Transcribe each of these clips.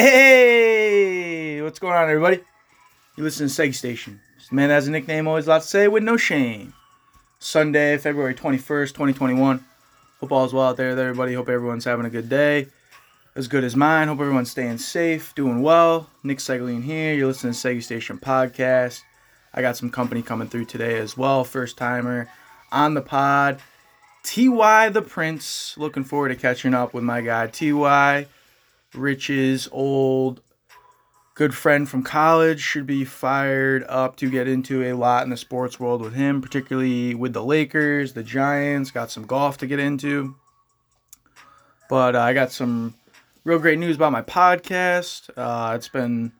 Hey, what's going on, everybody? You listen to Seg Station. This man has a nickname, always a lot to say with no shame. Sunday, February 21st, 2021. Hope all is well out there everybody. Hope everyone's having a good day. As good as mine. Hope everyone's staying safe, doing well. Nick Segling here. You're listening to Seg Station Podcast. I got some company coming through today as well. First timer on the pod. TY the Prince. Looking forward to catching up with my guy TY. Rich's old good friend from college should be fired up to get into a lot in the sports world with him, particularly with the Lakers, the Giants. Got some golf to get into. But uh, I got some real great news about my podcast. Uh, it's been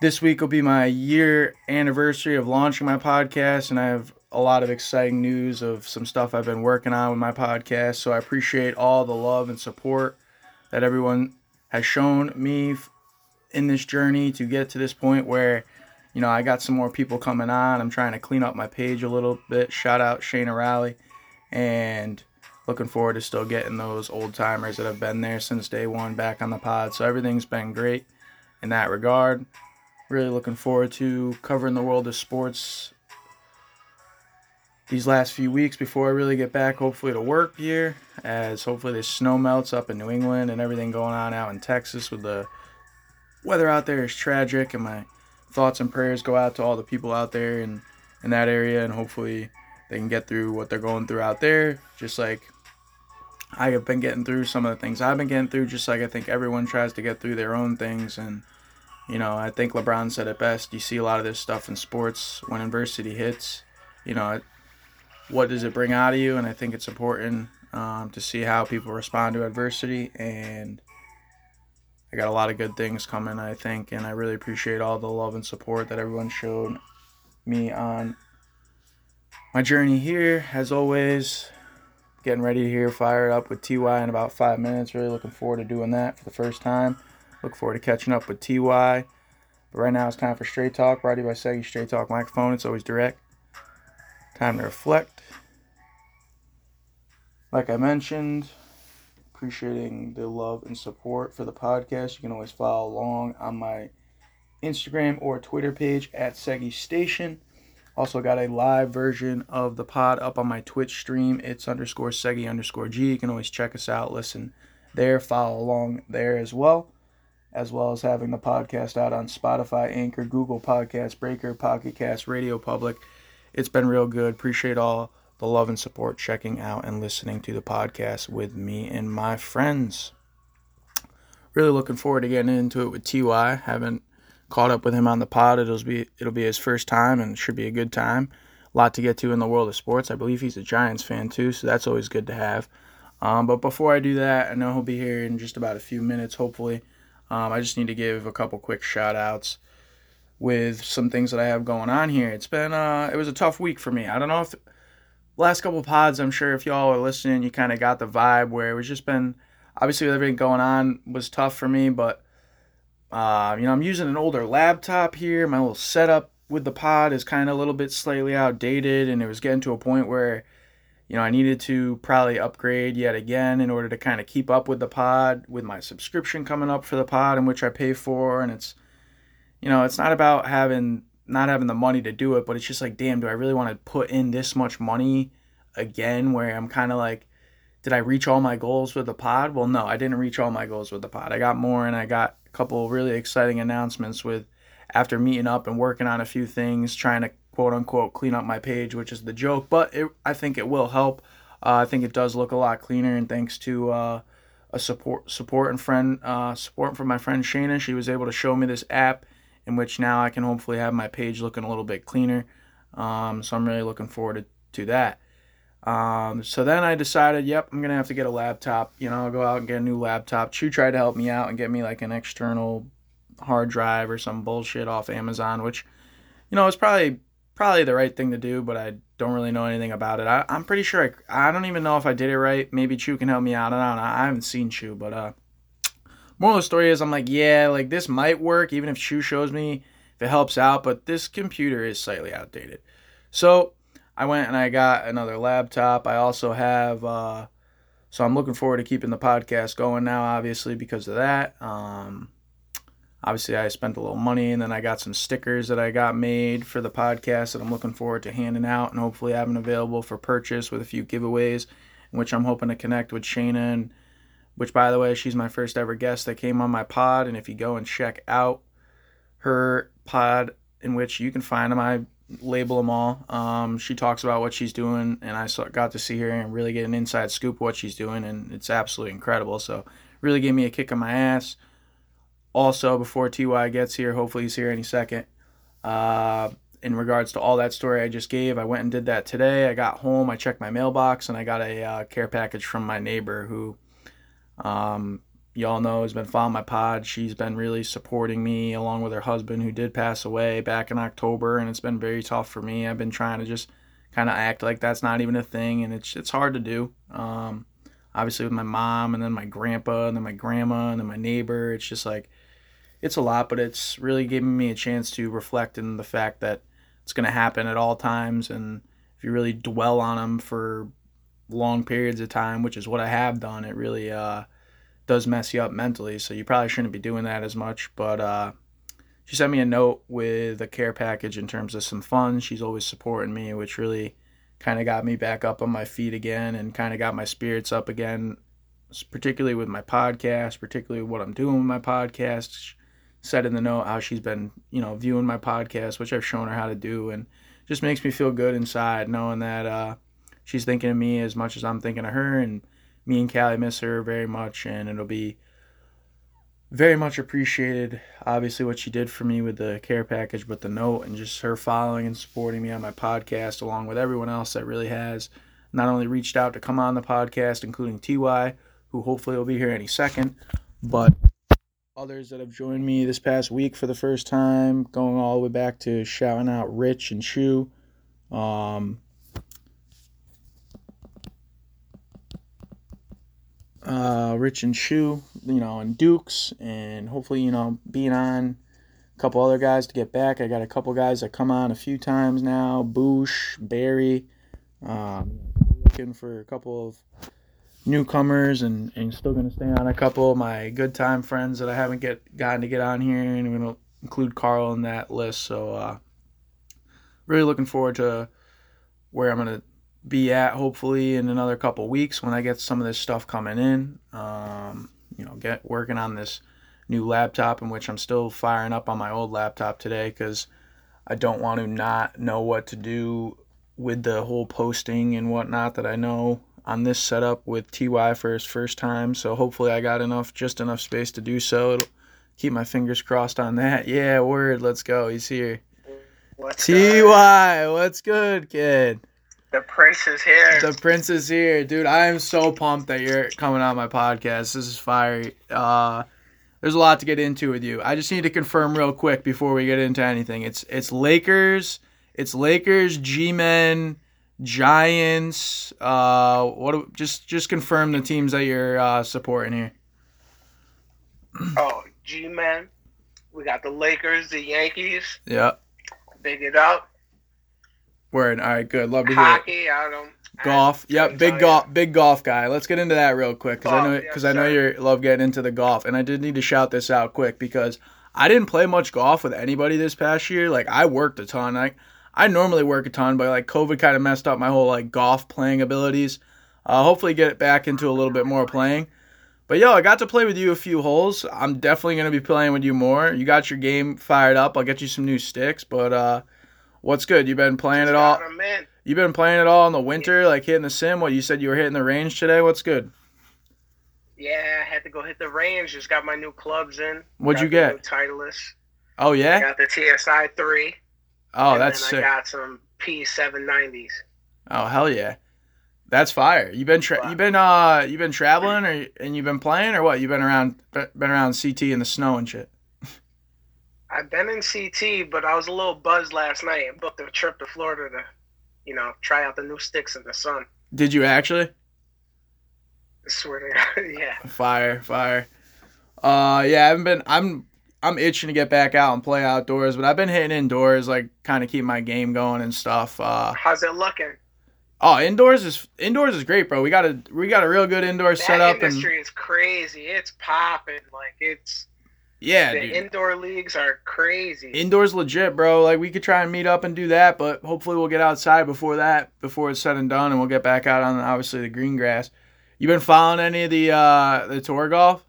this week will be my year anniversary of launching my podcast, and I have a lot of exciting news of some stuff I've been working on with my podcast. So I appreciate all the love and support that everyone has shown me in this journey to get to this point where you know I got some more people coming on. I'm trying to clean up my page a little bit. Shout out Shane Raleigh and looking forward to still getting those old timers that have been there since day one back on the pod. So everything's been great in that regard. Really looking forward to covering the world of sports these last few weeks before I really get back, hopefully, to work here, as hopefully the snow melts up in New England and everything going on out in Texas with the weather out there is tragic. And my thoughts and prayers go out to all the people out there in, in that area, and hopefully they can get through what they're going through out there, just like I have been getting through some of the things I've been getting through, just like I think everyone tries to get through their own things. And, you know, I think LeBron said it best. You see a lot of this stuff in sports when adversity hits. You know, what does it bring out of you? And I think it's important um, to see how people respond to adversity. And I got a lot of good things coming, I think, and I really appreciate all the love and support that everyone showed me on my journey here. As always, getting ready to hear Fire Up with TY in about five minutes. Really looking forward to doing that for the first time. Look forward to catching up with TY. But right now it's time for Straight Talk, brought to you by Segi Straight Talk Microphone. It's always direct. Time to reflect. Like I mentioned, appreciating the love and support for the podcast. You can always follow along on my Instagram or Twitter page at Seggy Station. Also got a live version of the pod up on my Twitch stream. It's underscore Segi underscore G. You can always check us out, listen there, follow along there as well, as well as having the podcast out on Spotify, Anchor, Google Podcast, Breaker, Pocket Cast, Radio Public it's been real good. Appreciate all the love and support checking out and listening to the podcast with me and my friends. Really looking forward to getting into it with Ty. Haven't caught up with him on the pod. It'll be it'll be his first time and should be a good time. A lot to get to in the world of sports. I believe he's a Giants fan too, so that's always good to have. Um, but before I do that, I know he'll be here in just about a few minutes, hopefully. Um, I just need to give a couple quick shout outs with some things that I have going on here. It's been uh it was a tough week for me. I don't know if last couple pods, I'm sure if y'all are listening, you kind of got the vibe where it was just been obviously everything going on was tough for me, but uh, you know, I'm using an older laptop here. My little setup with the pod is kind of a little bit slightly outdated, and it was getting to a point where, you know, I needed to probably upgrade yet again in order to kind of keep up with the pod, with my subscription coming up for the pod, in which I pay for, and it's you know, it's not about having not having the money to do it, but it's just like, damn, do I really want to put in this much money again? Where I'm kind of like, did I reach all my goals with the pod? Well, no, I didn't reach all my goals with the pod. I got more, and I got a couple really exciting announcements with after meeting up and working on a few things, trying to quote unquote clean up my page, which is the joke, but it, I think it will help. Uh, I think it does look a lot cleaner, and thanks to uh, a support support and friend uh, support from my friend Shayna, she was able to show me this app in which now I can hopefully have my page looking a little bit cleaner. Um, so I'm really looking forward to, to that. Um, so then I decided, yep, I'm gonna have to get a laptop. You know, I'll go out and get a new laptop. Chu tried to help me out and get me like an external hard drive or some bullshit off Amazon, which, you know, is probably probably the right thing to do, but I don't really know anything about it. I, am pretty sure I, I don't even know if I did it right. Maybe Chu can help me out. I don't know. I haven't seen Chu, but uh, moral of the story is I'm like, yeah, like this might work even if Chew shows me if it helps out, but this computer is slightly outdated. So I went and I got another laptop. I also have, uh, so I'm looking forward to keeping the podcast going now, obviously because of that. Um, obviously I spent a little money and then I got some stickers that I got made for the podcast that I'm looking forward to handing out and hopefully having available for purchase with a few giveaways in which I'm hoping to connect with Shayna and which by the way she's my first ever guest that came on my pod and if you go and check out her pod in which you can find them I label them all. Um, she talks about what she's doing and I saw, got to see her and really get an inside scoop of what she's doing and it's absolutely incredible. So really gave me a kick in my ass. Also before ty gets here hopefully he's here any second uh, in regards to all that story i just gave i went and did that today. I got home i checked my mailbox and i got a uh, care package from my neighbor who um, y'all know has been following my pod she's been really supporting me along with her husband who did pass away back in october and it's been very tough for me i've been trying to just kind of act like that's not even a thing and it's it's hard to do um, obviously with my mom and then my grandpa and then my grandma and then my neighbor it's just like it's a lot, but it's really giving me a chance to reflect in the fact that it's going to happen at all times. And if you really dwell on them for long periods of time, which is what I have done, it really uh, does mess you up mentally. So you probably shouldn't be doing that as much. But uh, she sent me a note with a care package in terms of some funds. She's always supporting me, which really kind of got me back up on my feet again and kind of got my spirits up again, particularly with my podcast, particularly what I'm doing with my podcast said in the note how she's been, you know, viewing my podcast, which I've shown her how to do, and just makes me feel good inside knowing that uh, she's thinking of me as much as I'm thinking of her, and me and Callie miss her very much, and it'll be very much appreciated. Obviously, what she did for me with the care package, but the note, and just her following and supporting me on my podcast, along with everyone else that really has not only reached out to come on the podcast, including Ty, who hopefully will be here any second, but others that have joined me this past week for the first time, going all the way back to shouting out Rich and Shu. Um, uh, Rich and Shu, you know, and Dukes, and hopefully, you know, being on a couple other guys to get back. I got a couple guys that come on a few times now Boosh, Barry. Um, looking for a couple of newcomers and, and still going to stay on a couple of my good time friends that I haven't get gotten to get on here, and I'm going to include Carl in that list. So, uh, really looking forward to where I'm going to be at hopefully in another couple weeks when I get some of this stuff coming in. Um, you know, get working on this new laptop in which I'm still firing up on my old laptop today because I don't want to not know what to do with the whole posting and whatnot that I know on this setup with TY for his first time. So hopefully I got enough, just enough space to do so. It'll keep my fingers crossed on that. Yeah, word. Let's go. He's here. What's TY, good? what's good, kid? The prince is here. The prince is here, dude. I am so pumped that you're coming on my podcast. This is fire. Uh, there's a lot to get into with you. I just need to confirm real quick before we get into anything. It's it's Lakers, it's Lakers, G-men, Giants. Uh, what? Just just confirm the teams that you're uh, supporting here. Oh, G man, we got the Lakers, the Yankees. Yeah. Big it up. Word. All right. Good. Love to hear Hockey. It. I don't. Golf. I yep. Big golf. Big golf guy. Let's get into that real quick because I know because yes, I know you love getting into the golf, and I did need to shout this out quick because I didn't play much golf with anybody this past year. Like I worked a ton. I I normally work a ton, but like COVID kind of messed up my whole like golf playing abilities. Uh, hopefully, get back into a little bit more playing. But yo, I got to play with you a few holes. I'm definitely gonna be playing with you more. You got your game fired up. I'll get you some new sticks. But uh, what's good? You've been playing it all? You've been playing it all in the winter, like hitting the sim? What you said you were hitting the range today? What's good? Yeah, I had to go hit the range. Just got my new clubs in. What'd got you get? Titleist. Oh yeah. I got the TSI three. Oh, that's sick. I got some P790s. Oh hell yeah, that's fire. You been tra- you been uh you been traveling or and you've been playing or what? You been around been around CT in the snow and shit. I've been in CT, but I was a little buzzed last night and booked a trip to Florida to, you know, try out the new sticks in the sun. Did you actually? I swear to God, yeah. Fire, fire. Uh, yeah, I haven't been. I'm I'm itching to get back out and play outdoors, but I've been hitting indoors, like kind of keep my game going and stuff. Uh, How's it looking? Oh, indoors is indoors is great, bro. We got a we got a real good indoor that setup. Industry and, is crazy. It's popping. Like it's Yeah, the dude. indoor leagues are crazy. Indoors legit, bro. Like we could try and meet up and do that, but hopefully we'll get outside before that, before it's said and done, and we'll get back out on obviously the green grass. You been following any of the uh the tour golf?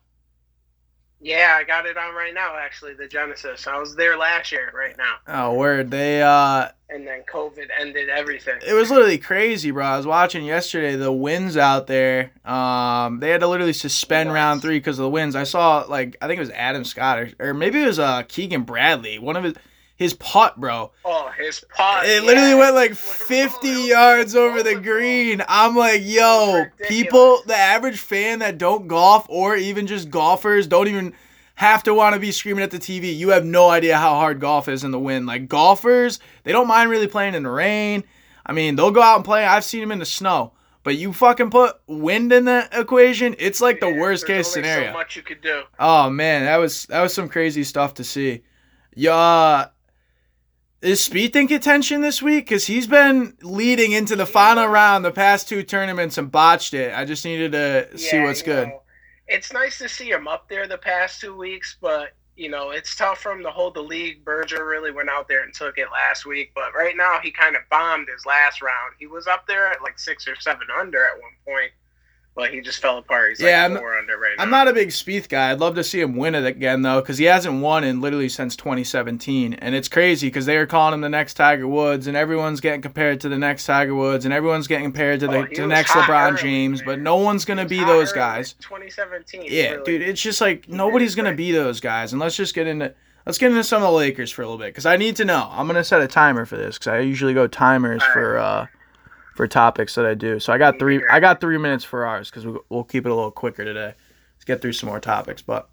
Yeah, I got it on right now. Actually, the Genesis. I was there last year, right now, Oh, word. They uh and then COVID ended everything. it was literally crazy, bro. I was watching yesterday the winds out there. Um, they had to literally suspend Nuts. round three because of the winds. I saw like I think it was Adam Scott or, or maybe it was uh Keegan Bradley. One of his his putt, bro. Oh, his pot. It literally went like 50 yards over the green. I'm like, yo, people, the average fan that don't golf or even just golfers don't even have to want to be screaming at the TV. You have no idea how hard golf is in the wind. Like golfers, they don't mind really playing in the rain. I mean, they'll go out and play. I've seen them in the snow. But you fucking put wind in the equation, it's like the worst case scenario. So much you could do. Oh man, that was that was some crazy stuff to see. Yeah, is Spieth in contention this week? Because he's been leading into the final round the past two tournaments and botched it. I just needed to see what's good. know, it's nice to see him up there the past two weeks, but you know it's tough for him to hold the league. Berger really went out there and took it last week, but right now he kind of bombed his last round. He was up there at like six or seven under at one point, but he just fell apart. He's Yeah, like I'm- right. I'm not a big Spieth guy. I'd love to see him win it again though, because he hasn't won in literally since 2017, and it's crazy because they are calling him the next Tiger Woods, and everyone's getting compared to the next Tiger Woods, and everyone's getting compared to the, Oh, to the next LeBron early, James, man. but no one's gonna be those guys. 2017. Yeah, really. dude, it's just like nobody's gonna be those guys, and let's just get into let's get into some of the Lakers for a little bit because I need to know. I'm gonna set a timer for this because I usually go timers All for uh for topics that I do. So I got three. I got three minutes for ours because we, we'll keep it a little quicker today. Let's get through some more topics. But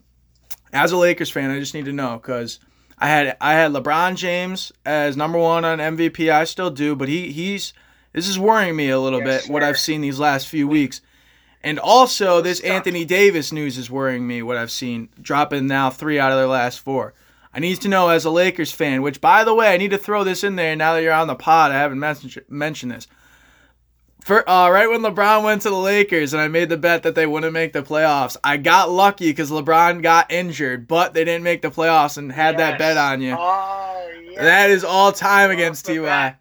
as a Lakers fan, I just need to know because I had I had LeBron James as number one on MVP. I still do, but he he's this is worrying me a little Yes, bit. What. I've seen these last few weeks. And also, this Tough. Anthony Davis news is worrying me. What I've seen dropping now three out of their last four. I need to know as a Lakers fan. Which, by the way, I need to throw this in there. Now that you're on the pod, I haven't mentioned mentioned this. For uh, right when LeBron went to the Lakers, and I made the bet that they wouldn't make the playoffs. I got lucky because LeBron got injured, but they didn't make the playoffs and had that bet on you. Oh, yeah. That is all time against Ty.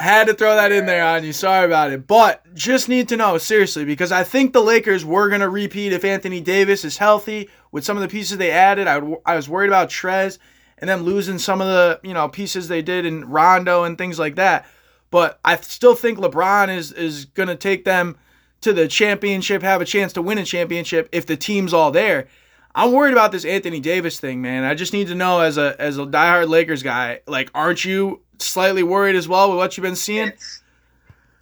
I had to throw that in there on you. Sorry about it. But just need to know, seriously, because I think the Lakers were going to repeat if Anthony Davis is healthy with some of the pieces they added. I, would, I was worried about Trez and them losing some of the you know pieces they did in Rondo and things like that. But I still think LeBron is, is going to take them to the championship, have a chance to win a championship if the team's all there. I'm worried about this Anthony Davis thing, man. I just need to know as a as a diehard Lakers guy, like, aren't you slightly worried as well with what you've been seeing?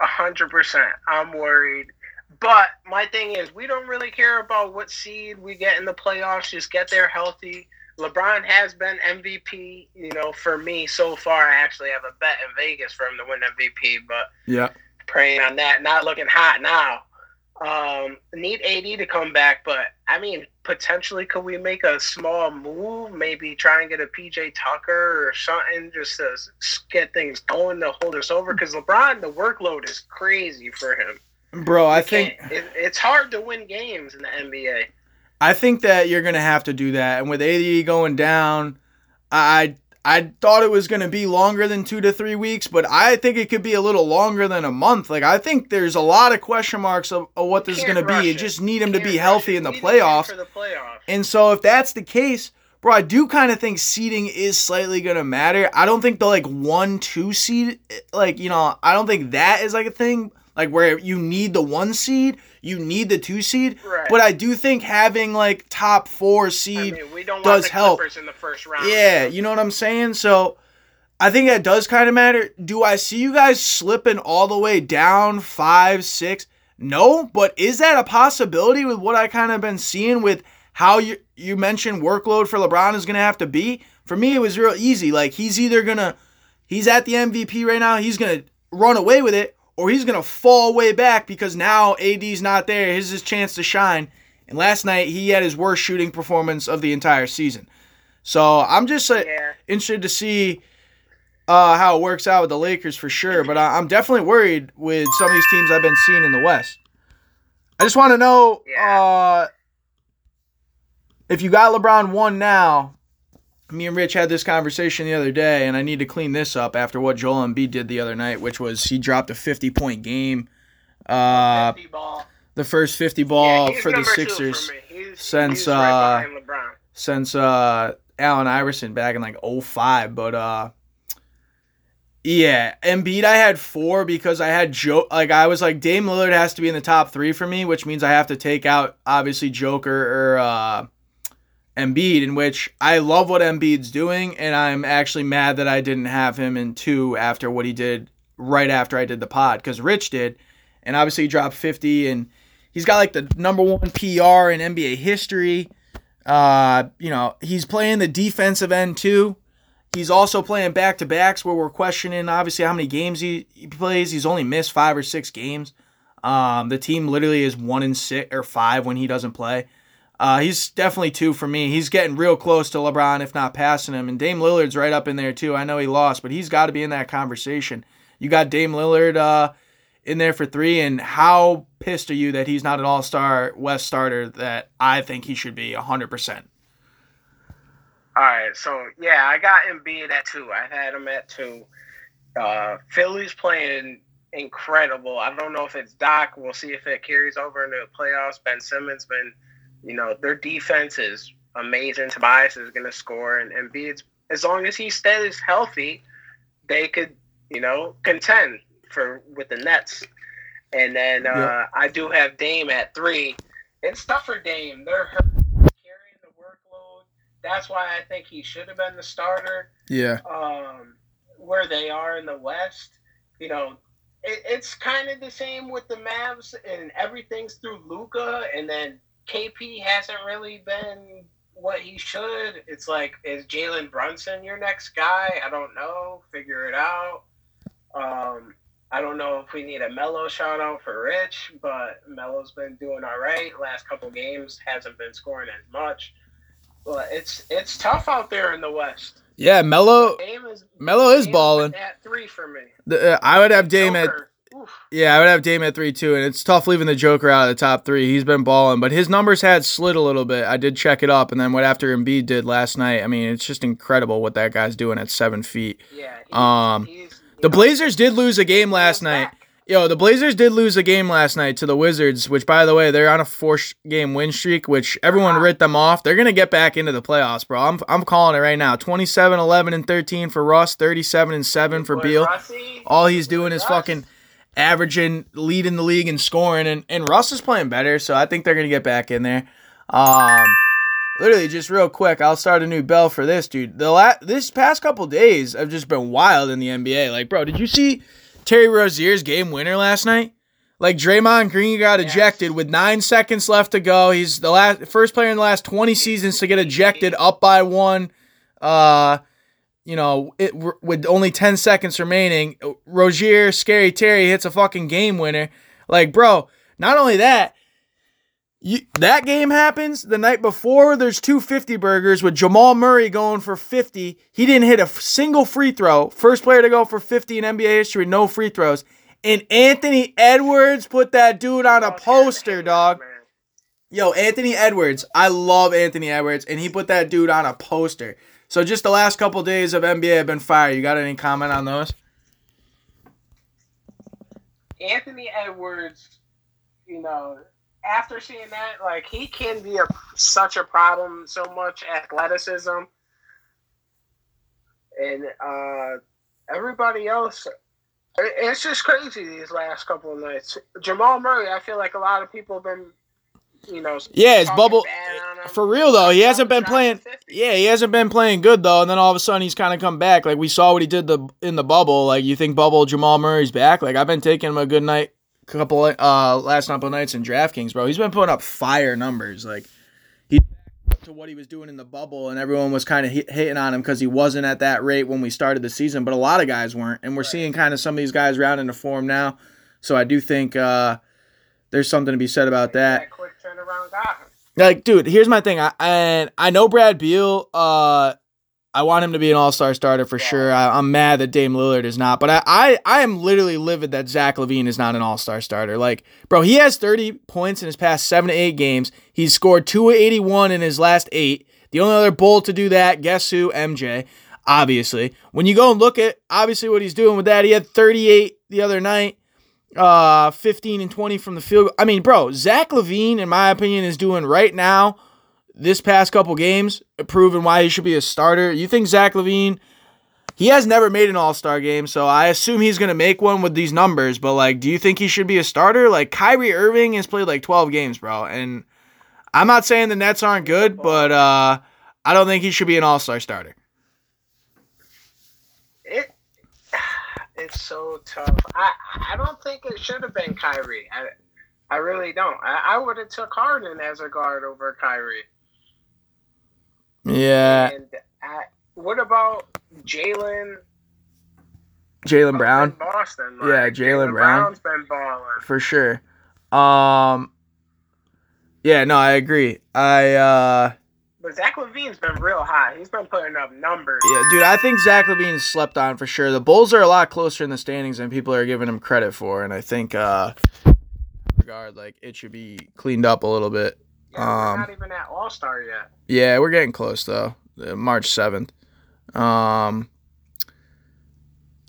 A hundred percent. I'm worried. But my thing is, we don't really care about what seed we get in the playoffs. Just get there healthy. LeBron has been MVP. You know, for me so far, I actually have a bet in Vegas for him to win MVP. But Yeah. praying on that. Not looking hot now. Um, need AD to come back, but I mean, potentially, could we make a small move? Maybe try and get a PJ Tucker or something just to get things going to hold us over. Because LeBron, the workload is crazy for him. Bro, I think it, it's hard to win games in the NBA. I think that you're gonna have to do that. And with AD going down, I I thought it was gonna be longer than two to three weeks, but I think it could be a little longer than a month. Like I think there's a lot of question marks of, of what this is gonna be. You just need him to be healthy it. in the playoffs. The playoffs. And so if that's the case, bro, I do kind of think seeding is slightly gonna matter. I don't think the like one two seed, like you know, I don't think that is like a thing like where you need the one seed, you need the two seed. Right. But I do think having like top four I seed, mean, we don't does want the help. Clippers in the first round. yeah, you know what I'm saying. So I think that does kind of matter. Do I see you guys slipping all the way down five, six? No, but is that a possibility with what I kind of been seeing with how you you mentioned workload for LeBron is gonna have to be? For me, it was real easy. Like he's either gonna he's at the MVP right now, he's gonna run away with it, or he's gonna fall way back because now AD's not there. Here's his chance to shine. And last night he had his worst shooting performance of the entire season. So I'm just uh, Yeah. interested to see uh, how it works out with the Lakers for sure. But I, I'm definitely worried with some of these teams I've been seeing in the West. I just want to know, uh, if you got LeBron one now, me and Rich had this conversation the other day, and I need to clean this up after what Joel Embiid did the other night, which was he dropped a 50 point game. Uh, 50 ball. the first 50 ball Yeah, for the Sixers for. He's, since, he's right uh, since uh Allen Iverson back in like 05, but uh yeah, Embiid I had 4 because I had Joe like I was like Dame Lillard has to be in the top 3 for me, which means I have to take out obviously Joker or uh Embiid in which I love what Embiid's doing and I'm actually mad that I didn't have him in 2 after what he did right after I did the pod cuz Rich did and obviously he dropped 50 and he's got like the number 1 PR in NBA history. Uh, you know, he's playing the defensive end too. He's also playing back to backs where we're questioning obviously how many games he, he plays. He's only missed five or six games. Um, the team literally is one in six or five when he doesn't play. Uh, he's definitely two for me. He's getting real close to LeBron, if not passing him. And Dame Lillard's right up in there too. I know he lost, but he's got to be in that conversation. You got Dame Lillard uh, in there for three, and how pissed are you that he's not an All Star West starter that I think he should be hundred percent. All right, so yeah, I got Embiid at two. I had him at two. Uh, Philly's playing incredible. I don't know if it's Doc. We'll see if it carries over into the playoffs. Ben Simmons been, you know, their defense is amazing. Tobias is going to score, and Embiid's as long as he stays healthy, they could, you know, contend for with the Nets. And then uh, Yeah. I do have Dame at three. It's tough for Dame. They're hurt, carrying the workload. That's why I think he should have been the starter. Yeah, Um, where they are in the West, you know, it, it's kind of the same with the Mavs, and everything's through Luka, and then KP hasn't really been what he should. It's like, is Jalen Brunson your next guy? I don't know. Figure it out. Um, I don't know if we need a Melo shout out for Rich, but Melo's been doing all right. Last couple games hasn't been scoring as much. But it's it's tough out there in the West. yeah. Melo, Dame is Melo is balling. at three for me. The, uh, I would have Dame at Joker, oof. Yeah, I would have Dame at three too, and it's tough leaving the Joker out of the top three. He's been balling, but his numbers had slid a little bit. I did check it up, and then what after Embiid did last night. I mean, it's just incredible what that guy's doing at seven feet. Yeah. He's, Um, The know, Blazers did lose a game last night. back. Yo, the Blazers did lose a game last night to the Wizards, which, by the way, they're on a four game win streak, which everyone writ them off. They're going to get back into the playoffs, bro. I'm, I'm calling it right now 27, 11, and 13 for Russ, 37 and 7 for Beal. All he's doing is fucking averaging, leading the league in scoring, and, and Russ is playing better, so I think they're going to get back in there. Um, literally, just real quick, I'll start a new bell for this, dude. The la- This past couple days have just been wild in the NBA. Like, bro, did you see Terry Rozier's game winner last night? Like Draymond Green got ejected with nine seconds left to go. He's the last first player in the last twenty seasons to get ejected up by one. Uh, you know, it with only ten seconds remaining, uh, Rozier, Scary Terry hits a fucking game winner. Like, bro, not only that, you, that game happens the night before. There's two 50 burgers with Jamal Murray going for 50. He didn't hit a single free throw. First player to go for 50 in NBA history, with no free throws. And Anthony Edwards put that dude on a oh, poster, dog. Yo, Anthony Edwards. I love Anthony Edwards, and he put that dude on a poster. So just the last couple days of NBA have been fire. You got any comment on those? Anthony Edwards, you know, after seeing that, like he can be a such a problem. So much athleticism, and uh, everybody else. It's just crazy these last couple of nights. Jamal Murray, I feel like a lot of people have been, you know, Yeah, it's bubble. bad on him. For real though, he hasn't been playing. Yeah, he hasn't been playing good though, and then all of a sudden he's kind of come back. Like we saw what he did the in the bubble. Like you think bubble Jamal Murray's back? Like I've been taking him a good night, couple uh last couple nights in DraftKings, bro. He's been putting up fire numbers. Like he to what he was doing in the bubble, and everyone was kind of hit, hitting on him because he wasn't at that rate when we started the season. But a lot of guys weren't, and we're seeing kind of some of these guys round into form now. So I do think uh there's something to be said about that. That quick turnaround got him. Like, dude, here's my thing. I and I know Brad Beal. Uh, I want him to be an All Star starter for sure. I, am mad that Dame Lillard is not, but I, I I am literally livid that Zach LaVine is not an All Star starter. Like, bro, he has 30 points in his past seven to eight games. He's scored 281 in his last eight. The only other bull to do that, guess who? MJ. Obviously, when you go and look at obviously what he's doing with that, he had 38 the other night uh 15 and 20 from the field. I mean, bro, Zach LaVine, in my opinion, is doing right now this past couple games, proving why he should be a starter. You think Zach LaVine, He has never made an All Star game, so I assume he's gonna make one with these numbers. But like, do you think he should be a starter? Like Kyrie Irving has played like 12 games, bro, and I'm not saying the Nets aren't good, but uh, I don't think he should be an All Star starter. It it's so tough. I I don't think it should have been Kyrie. I I really don't. I, I would have took Harden as a guard over Kyrie. Yeah. And I, what about Jalen? Jaylen Brown. Boston. Like, yeah, Jaylen Brown. Brown's been balling for sure. Um. Yeah, no, I agree. I uh but Zach LaVine's been real high. He's been putting up numbers. Yeah, dude, I think Zach LaVine slept on for sure. The Bulls are a lot closer in the standings than people are giving him credit for, and I think uh regard, like it should be cleaned up a little bit. Yeah, um, not even at All Star yet. Yeah, we're getting close though. March seventh. Um,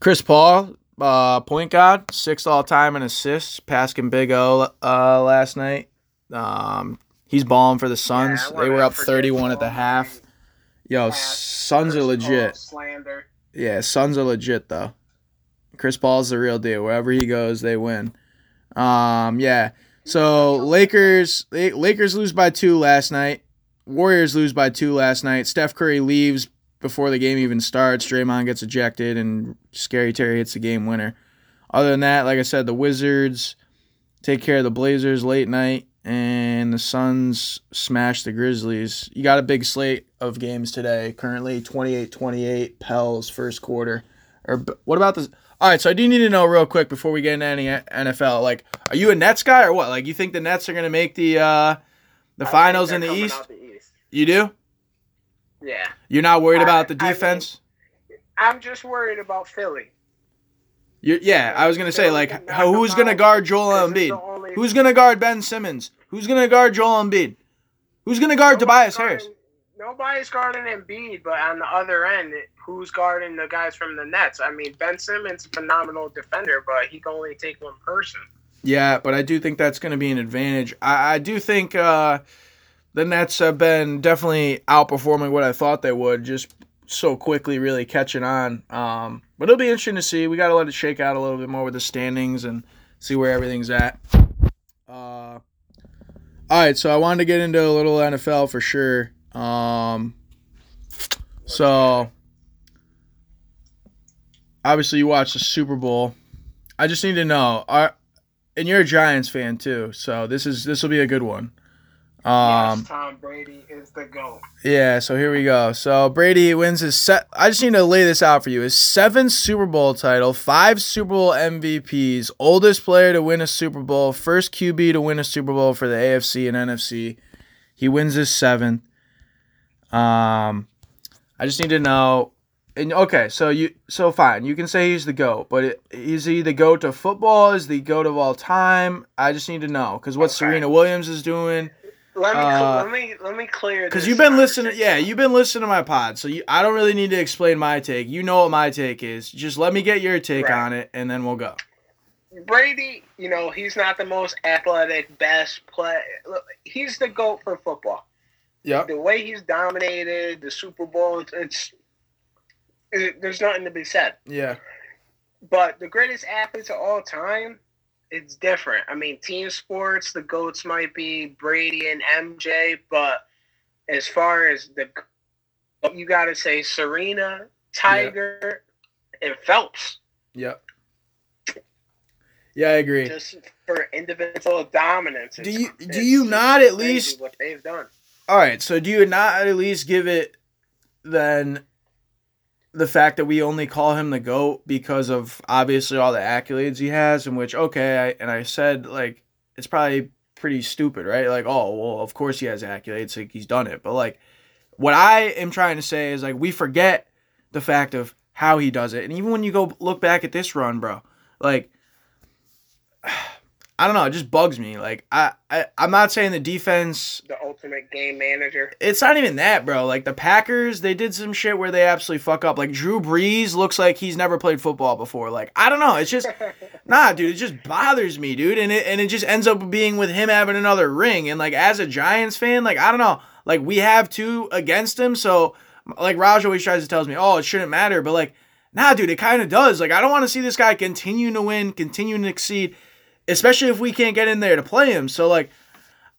Chris Paul, uh, point guard, sixth all time in assists, passing Big O uh, last night. Um, he's balling for the Suns. Yeah, they were up thirty one at the half. Yo, Suns are legit. Slander. Yeah, Suns are legit though. Chris Paul's the real deal. Wherever he goes, they win. Um, yeah. So Lakers Lakers lose by two last night. Warriors lose by two last night. Steph Curry leaves before the game even starts. Draymond gets ejected, and Scary Terry hits the game winner. Other than that, like I said, the Wizards take care of the Blazers late night, and the Suns smash the Grizzlies. You got a big slate of games today. Currently 28-28, Pels first quarter. Or what about the all right, so I do need to know real quick before we get into any NFL. Like, are you a Nets guy or what? Like, you think the Nets are going to make the uh, the I finals in the East? the East? You do? Yeah. You're not worried I, about the defense? I mean, I'm just worried about Philly. You're, yeah, I was gonna say like, who's gonna guard Joel Embiid? Who's gonna guard Ben Simmons? Who's gonna guard Joel Embiid? Who's gonna guard Tobias Harris? Nobody's guarding Embiid, but on the other end, who's guarding the guys from the Nets? I mean, Ben Simmons, is a phenomenal defender, but he can only take one person. Yeah, but I do think that's going to be an advantage. I, I do think uh, the Nets have been definitely outperforming what I thought they would, just so quickly, really catching on. Um, but it'll be interesting to see. We got to let it shake out a little bit more with the standings and see where everything's at. Uh, all right, so I wanted to get into a little NFL for sure. Um, so obviously you watched the Super Bowl. I just need to know, are and you're a Giants fan too, so this is this will be a good one. Um, yes, Tom Brady is the goat. Yeah, so here we go. So Brady wins his set. I just need to lay this out for you: his seventh Super Bowl title, five Super Bowl MVPs, oldest player to win a Super Bowl, first QB to win a Super Bowl for the AFC and NFC. He wins his seventh. Um, I just need to know and okay, so you so fine. You can say he's the goat, but it, is he the goat of football? Is the goat of all time? I just need to know because what okay. Serena Williams is doing. Let me uh, let me let me clear. Because you've been listening, yeah, you've been listening to my pod, so you, I don't really need to explain my take. You know what my take is. Just let me get your take right. on it, and then we'll go. Brady, you know he's not the most athletic, best play. He's the goat for football. Yeah. The way he's dominated the Super Bowl, it's it, there's nothing to be said. Yeah. But the greatest athletes of all time, it's different. I mean, team sports, the goats might be Brady and MJ, but as far as the you got to say Serena, Tiger, yeah. and Phelps. Yep. Yeah, I agree. Just for individual dominance. Do you do you not at least what they've done? All right, so do you not at least give it then the fact that we only call him the goat because of obviously all the accolades he has, in which okay, I, and I said like it's probably pretty stupid, right? Like, oh well, of course he has accolades, like he's done it, but like what I am trying to say is like we forget the fact of how he does it. And even when you go look back at this run, bro, like I don't know, it just bugs me. Like I, I I'm not saying the defense The ultimate game manager. it's not even that, bro. Like the Packers, they did some shit where they absolutely fuck up. Like Drew Brees looks like he's never played football before. Like I don't know, it's just nah, dude. It just bothers me, dude. And it and it just ends up being with him having another ring. And like as a Giants fan, like I don't know, like we have two against him. So like Raj always tries to tells me, oh, it shouldn't matter, but like nah, dude, it kind of does. Like I don't want to see this guy continue to win, continue to exceed, especially if we can't get in there to play him. So like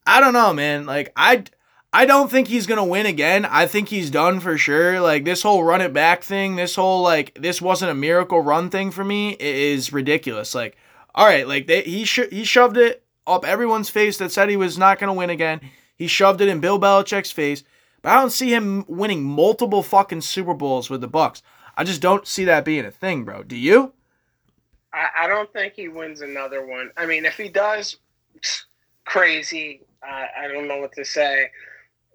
I don't know, man. Like I I don't think he's gonna win again. I think he's done for sure. Like this whole run it back thing, this whole like this wasn't a miracle run thing for me is ridiculous. Like, all right, like they, he he shoved it up everyone's face that said he was not gonna win again. He shoved it in Bill Belichick's face, but I don't see him winning multiple fucking Super Bowls with the Bucs. I just don't see that being a thing, bro. Do you? I, I don't think he wins another one. I mean, if he does, crazy. I, I don't know what to say.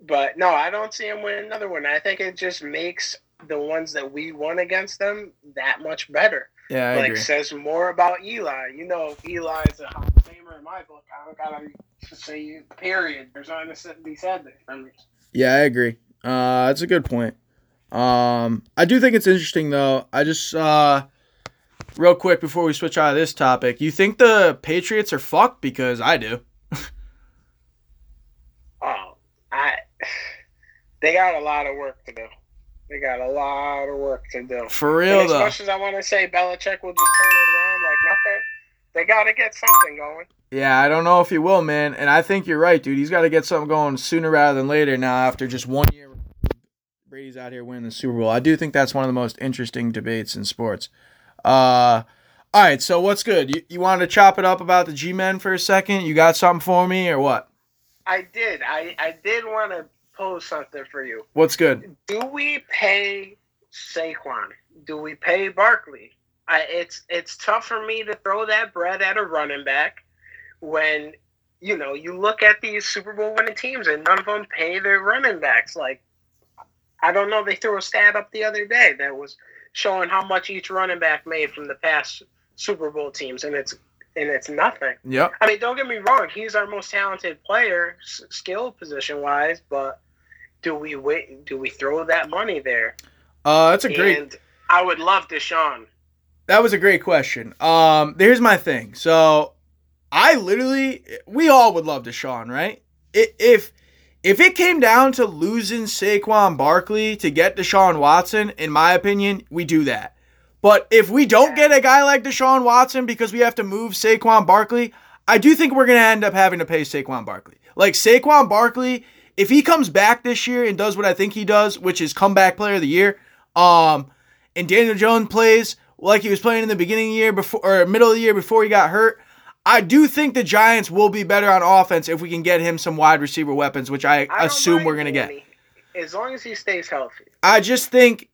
But no, I don't see him win another one. I think it just makes the ones that we won against them that much better. Yeah, I like agree. says more about Eli. You know, Eli is a Hall of Famer in my book. I don't gotta say period. There's nothing to be said there. I mean, Yeah, I agree. Uh, that's a good point. Um, I do think it's interesting though. I just uh, real quick before we switch out of this topic, you think the Patriots are fucked? Because I do. oh, I they got a lot of work to do. They got a lot of work to do. For And real as though. much as I want to say Belichick will just turn it around like nothing, they got to get something going. Yeah, I don't know if he will, man. And I think you're right, dude. He's got to get something going sooner rather than later. Now, after just one year, Brady's out here winning the Super Bowl. I do think that's one of the most interesting debates in sports. Uh, all right. So what's good? You you wanted to chop it up about the G-men for a second? You got something for me or what? I did. I, I did want to pose something for you. What's good? Do we pay Saquon? Do we pay Barkley? I, it's it's tough for me to throw that bread at a running back when you know you look at these Super Bowl winning teams and none of them pay their running backs. Like I don't know, they threw a stat up the other day that was showing how much each running back made from the past Super Bowl teams, and it's and it's nothing. Yep. I mean, don't get me wrong; he's our most talented player, s- skill position wise. But do we wait? Do we throw that money there? Uh, that's a great. And I would love Deshaun. That was a great question. Um, here's my thing. So, I literally, we all would love Deshaun, right? If if it came down to losing Saquon Barkley to get Deshaun Watson, in my opinion, we do that. But if we don't get a guy like Deshaun Watson because we have to move Saquon Barkley, I do think we're gonna end up having to pay Saquon Barkley. Like Saquon Barkley, if he comes back this year and does what I think he does, which is comeback player of the year, um, and Daniel Jones plays like he was playing in the beginning of the year before or middle of the year before he got hurt, I do think the Giants will be better on offense if we can get him some wide receiver weapons, which I, I assume we're gonna get. Danny, as long as he stays healthy. I just think,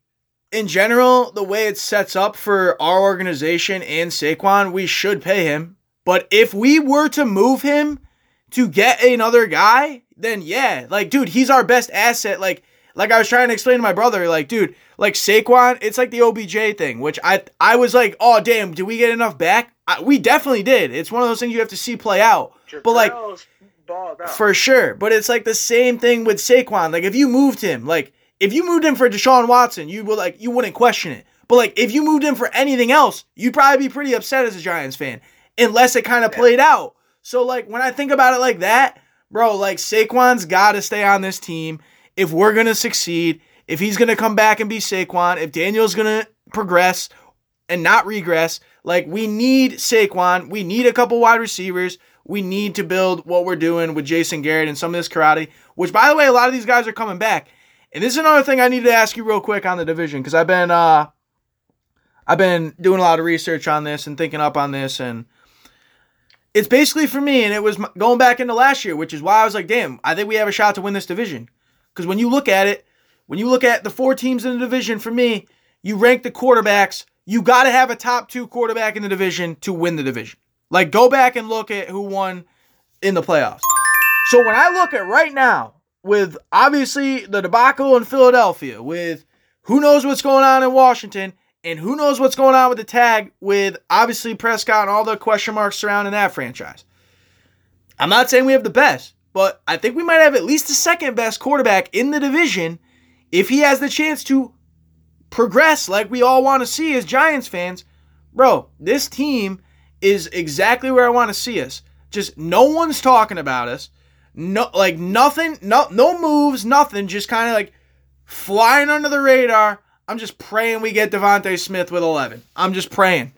in general, the way it sets up for our organization and Saquon, we should pay him. But if we were to move him to get another guy, then yeah, like, dude, he's our best asset. Like, like I was trying to explain to my brother, like, dude, like Saquon, it's like the OBJ thing, which I I was like, oh damn, did we get enough back? I, we definitely did. It's one of those things you have to see play out. But, like. For sure. But it's like the same thing with Saquon. Like if you moved him, like if you moved him for Deshaun Watson, you would like you wouldn't question it. But like if you moved him for anything else, you'd probably be pretty upset as a Giants fan. Unless it kind of played out. So like when I think about it like that, bro, like Saquon's gotta stay on this team if we're gonna succeed, if he's gonna come back and be Saquon, if Daniel's gonna progress and not regress. Like we need Saquon, we need a couple wide receivers. We need to build what we're doing with Jason Garrett and some of this karate, which by the way, a lot of these guys are coming back. And this is another thing I need to ask you real quick on the division because I've been uh I've been doing a lot of research on this and thinking up on this and it's basically for me and it was going back into last year, which is why I was like, "Damn, I think we have a shot to win this division." Cuz when you look at it, when you look at the four teams in the division for me, you rank the quarterbacks, you got to have a top 2 quarterback in the division to win the division. Like go back and look at who won in the playoffs. So when I look at right now, with obviously the debacle in Philadelphia, with who knows what's going on in Washington, and who knows what's going on with the tag with obviously Prescott and all the question marks surrounding that franchise. I'm not saying we have the best, but I think we might have at least the second best quarterback in the division if he has the chance to progress like we all want to see as Giants fans. Bro, this team is exactly where I want to see us. Just no one's talking about us. No like nothing, no no moves, nothing, just kind of like flying under the radar. I'm just praying we get DeVonta Smith with 11. I'm just praying.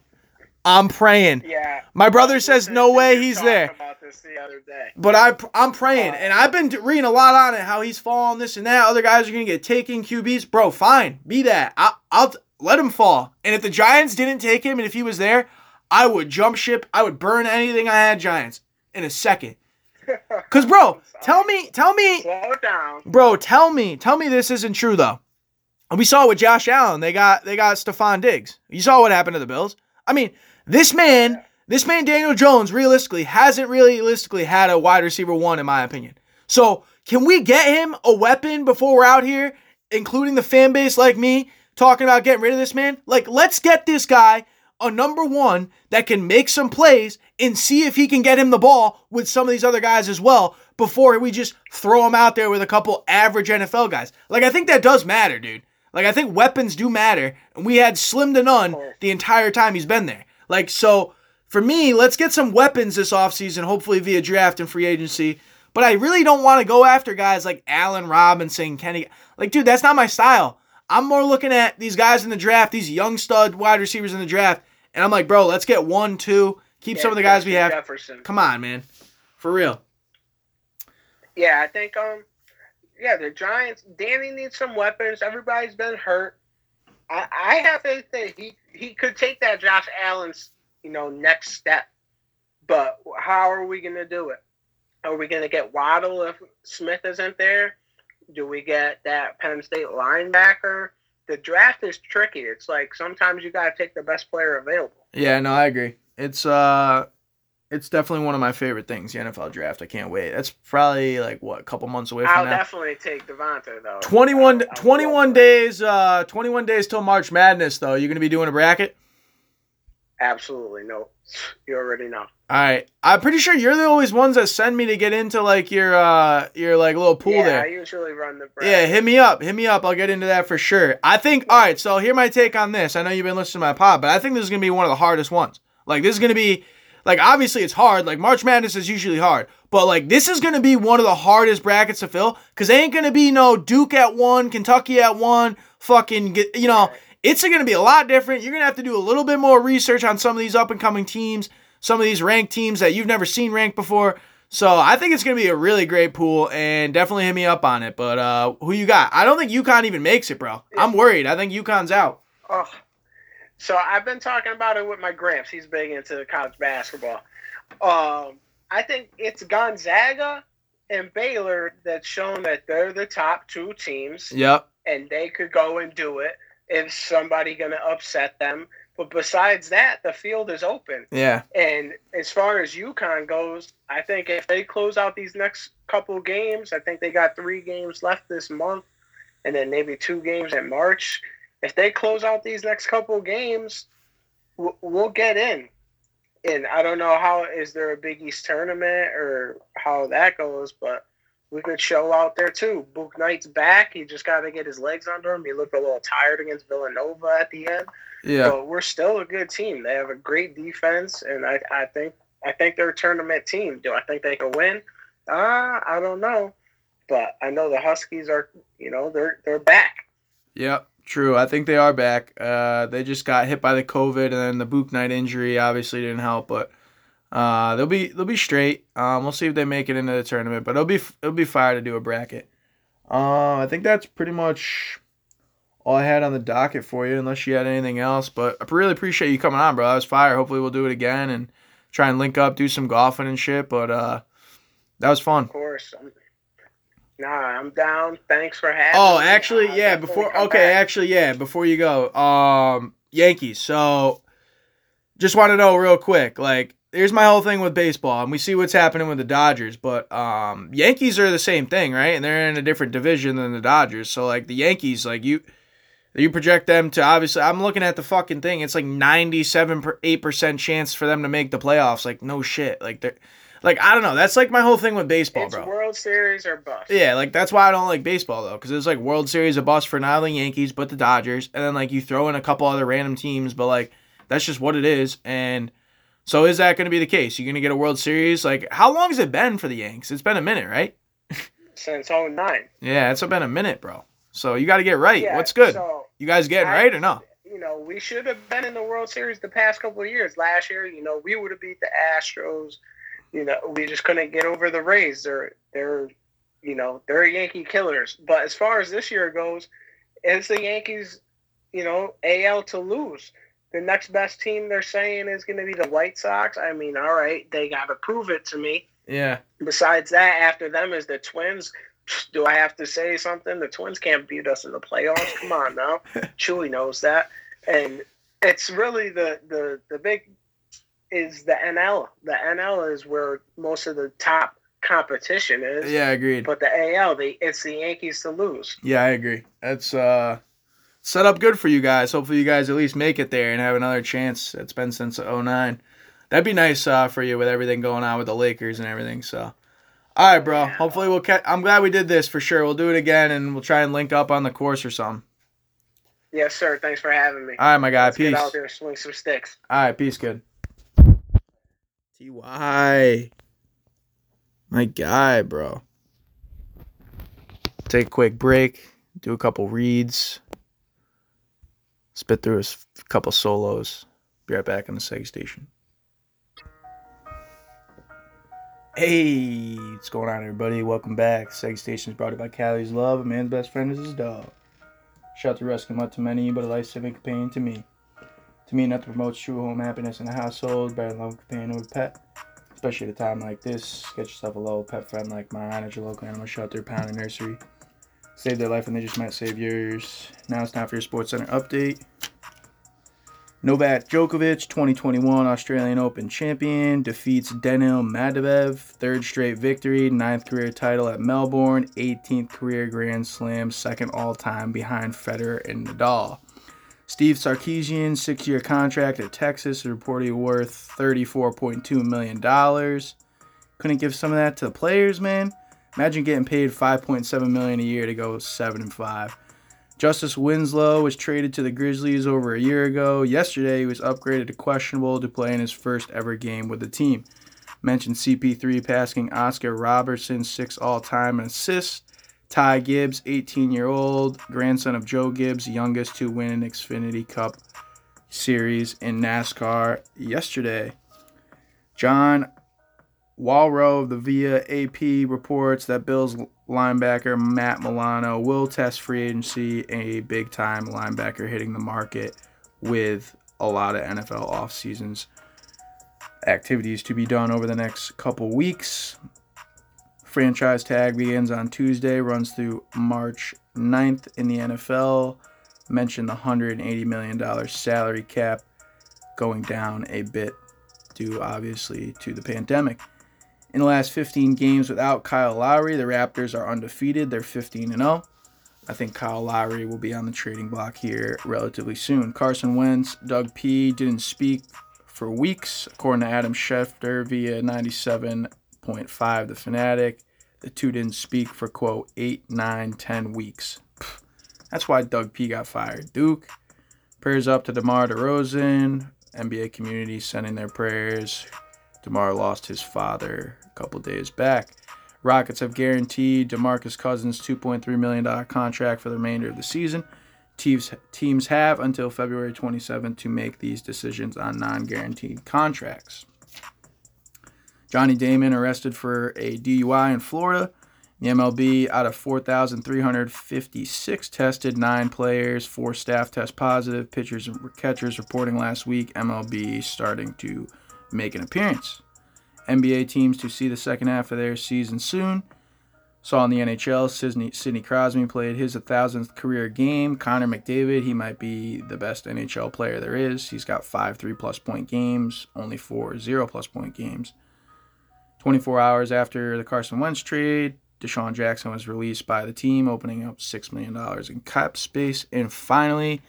I'm praying. Yeah. My brother says no way he's there. The other day. But I, I'm praying, uh, and I've been reading a lot on it, how he's falling, this and that. Other guys are gonna get taken QBs, bro. Fine, be that. I, I'll let him fall. And if the Giants didn't take him, and if he was there, I would jump ship. I would burn anything I had Giants in a second. Cause, bro, tell me, tell me, Slow down. bro, tell me, tell me this isn't true though. And we saw with Josh Allen, they got they got Stefon Diggs. You saw what happened to the Bills. I mean, this man, this man Daniel Jones, realistically hasn't realistically had a wide receiver one in my opinion. So can we get him a weapon before we're out here, including the fan base like me, talking about getting rid of this man? Like, let's get this guy a number one that can make some plays and see if he can get him the ball with some of these other guys as well before we just throw him out there with a couple average NFL guys. Like, I think that does matter, dude. Like, I think weapons do matter. And we had slim to none the entire time he's been there. Like, so for me, let's get some weapons this offseason, hopefully via draft and free agency. But I really don't want to go after guys like Allen Robinson, Kenny. Like, dude, that's not my style. I'm more looking at these guys in the draft, these young stud wide receivers in the draft, and I'm like, bro, let's get one, two, keep Yeah, some of the guys we have. Jefferson. Come on, man. For real. Yeah, I think um, yeah, the Giants. Danny needs some weapons. Everybody's been hurt. I, I have faith that he he could take that Josh Allen's you know next step. But how are we gonna do it? Are we gonna get Waddle if Smith isn't there? Do we get that Penn State linebacker? The draft is tricky. It's like sometimes you gotta take the best player available. Yeah, no, I agree. It's uh it's definitely one of my favorite things, the NFL draft. I can't wait. That's probably like what, a couple months away from I'll now. definitely take Devonta though. 21, I'll- I'll 21 go for it. days uh 21 days till March Madness though. You're going to be doing a bracket? Absolutely no. You already know. All right. I'm pretty sure you're the always ones that send me to get into like your uh your like little pool yeah, there. I usually run the Yeah, hit me up. Hit me up. I'll get into that for sure. I think, all right, so here my take on this. I know you've been listening to my pod, but I think this is going to be one of the hardest ones. Like, this is going to be, like, obviously it's hard. Like, March Madness is usually hard, but, like, this is going to be one of the hardest brackets to fill because they ain't going to be no Duke at one, Kentucky at one, fucking, get, you know, it's going to be a lot different. You're going to have to do a little bit more research on some of these up and coming teams, some of these ranked teams that you've never seen ranked before. So I think it's gonna be a really great pool, and definitely hit me up on it. But uh, who you got? I don't think UConn even makes it, bro. I'm worried. I think UConn's out. Oh. So I've been talking about it with my gramps. He's big into college basketball. Um, I think it's Gonzaga and Baylor that's shown that they're the top two teams, Yep. and they could go and do it if somebody gonna upset them. But besides that, the field is open. Yeah. And as far as UConn goes, I think if they close out these next couple games, I think they got three games left this month, and then maybe two games in March. If they close out these next couple games, we'll, get in. And I don't know how is there a Big East tournament or how that goes, but we could show out there too. Bouknight's back. He just got to get his legs under him. He looked a little tired against Villanova at the end. Yeah. But we're still a good team. They have a great defense, and I, I think I think they're a tournament team. Do I think they can win? Uh, I don't know, but I know the Huskies are. You know, they're they're back. Yep. True. I think they are back. Uh, they just got hit by the COVID, and then the Bouknight injury obviously didn't help, but. Uh, they'll be they'll be straight. Um, we'll see if they make it into the tournament, but it'll be it'll be fire to do a bracket. Uh, I think that's pretty much all I had on the docket for you, unless you had anything else. But I really appreciate you coming on, bro. That was fire. Hopefully we'll do it again and try and link up, do some golfing and shit. But uh, that was fun. Of course. I'm, nah, I'm down. Thanks for having Oh, me. actually, I'll yeah. Before okay, back. actually, yeah. Before you go, um, Yankees. So, just want to know real quick, like, here's my whole thing with baseball, and we see what's happening with the Dodgers, but um, Yankees are the same thing, right? And they're in a different division than the Dodgers. So like the Yankees, like you, you project them to obviously. I'm looking at the fucking thing. It's like 97 eight percent chance for them to make the playoffs. Like no shit. Like they're. Like I don't know. That's like my whole thing with baseball, it's bro. World Series or bust. Yeah, like that's why I don't like baseball though, because it's like World Series a bust for not only Yankees but the Dodgers, and then like you throw in a couple other random teams, but like that's just what it is. And so is that going to be the case? You're going to get a World Series? Like how long has it been for the Yanks? It's been a minute, right? Since 09. Yeah, it's been a minute, bro. So you got to get right. Yeah, What's good? So you guys getting I- right or no? you know, we should have been in the World Series the past couple of years. Last year, you know, we would have beat the Astros. You know, we just couldn't get over the Rays. They're they're you know, they're Yankee killers. But as far as this year goes, it's the Yankees, you know, AL to lose. The next best team they're saying is going to be the White Sox. I mean, all right, they got to prove it to me. Yeah. Besides that, after them is the Twins. Do I have to say something? The Twins can't beat us in the playoffs. Come on now. Chewy knows that. And it's really the, the, the big is the NL. The NL is where most of the top competition is. Yeah, I agreed. But the AL, the it's the Yankees to lose. Yeah, I agree. That's uh set up good for you guys. Hopefully you guys at least make it there and have another chance. It's been since 09. That'd be nice uh, for you with everything going on with the Lakers and everything. So, all right, bro. Yeah. Hopefully we'll. Ca- I'm glad we did this for sure. We'll do it again and we'll try and link up on the course or something. Yes, sir. Thanks for having me. All right, my guy. Let's peace. get out there and swing some sticks. All right, peace. Good. Ty, my guy, bro. Take a quick break. Do a couple reads. Spit through a couple solos. Be right back on the Seg Station. Hey, what's going on, everybody? Welcome back. Seg Station is brought to you by Callie's Love. A man's best friend is his dog. Shout to rescue much to many, but a life-saving companion to me. To me, nothing promotes true home happiness in the household better than and companion over pet. Especially at a time like this, get yourself a little pet friend like mine at your local animal shelter, pound and nursery. Save their life and they just might save yours. Now it's time for your Sports Center update. Novak Djokovic, 2021 Australian Open champion, defeats Daniil Medvedev, third straight victory, ninth career title at Melbourne, 18th career Grand Slam, second all time behind Federer and Nadal. Steve Sarkisian, six year contract at Texas, reportedly worth $34.2 million. Couldn't give some of that to the players, man. Imagine getting paid 5.7 million a year to go 7 and 5. Justice Winslow was traded to the Grizzlies over a year ago. Yesterday, he was upgraded to questionable to play in his first ever game with the team. Mentioned CP3 passing Oscar Robertson, six all time assists. Ty Gibbs, 18 year old, grandson of Joe Gibbs, youngest to win an Xfinity Cup series in NASCAR yesterday. John Wawrow of the Via AP reports that Bills linebacker Matt Milano will test free agency, a big time linebacker hitting the market with a lot of NFL off seasons activities to be done over the next couple weeks. Franchise tag begins on Tuesday, runs through March 9th in the NFL. Mentioned the $180 million salary cap going down a bit due, obviously, to the pandemic. In the last 15 games without Kyle Lowry, the Raptors are undefeated. They're 15 and 0. I think Kyle Lowry will be on the trading block here relatively soon. Carson Wentz, Doug P didn't speak for weeks, according to Adam Schefter via 97.5 The Fanatic. The two didn't speak for quote 8, nine, ten weeks. That's why Doug P got fired. Duke, prayers up to DeMar DeRozan. NBA community sending their prayers. DeMar lost his father a couple days back. Rockets have guaranteed DeMarcus Cousins $2.3 million contract for the remainder of the season. Teams, teams have until February 27 to make these decisions on non guaranteed contracts. Johnny Damon arrested for a DUI in Florida. The MLB, out of 4,356 tested, nine players, four staff test positive. Pitchers and catchers reporting last week. MLB starting to make an appearance. NBA teams to see the second half of their season soon. Saw in the NHL, Sidney, Sidney Crosby played his 1,000th career game. Connor McDavid, he might be the best NHL player there is. He's got five three plus point games, only four zero plus point games. 24 hours after the Carson Wentz trade, DeSean Jackson was released by the team, opening up $6 million in cap space. And finally,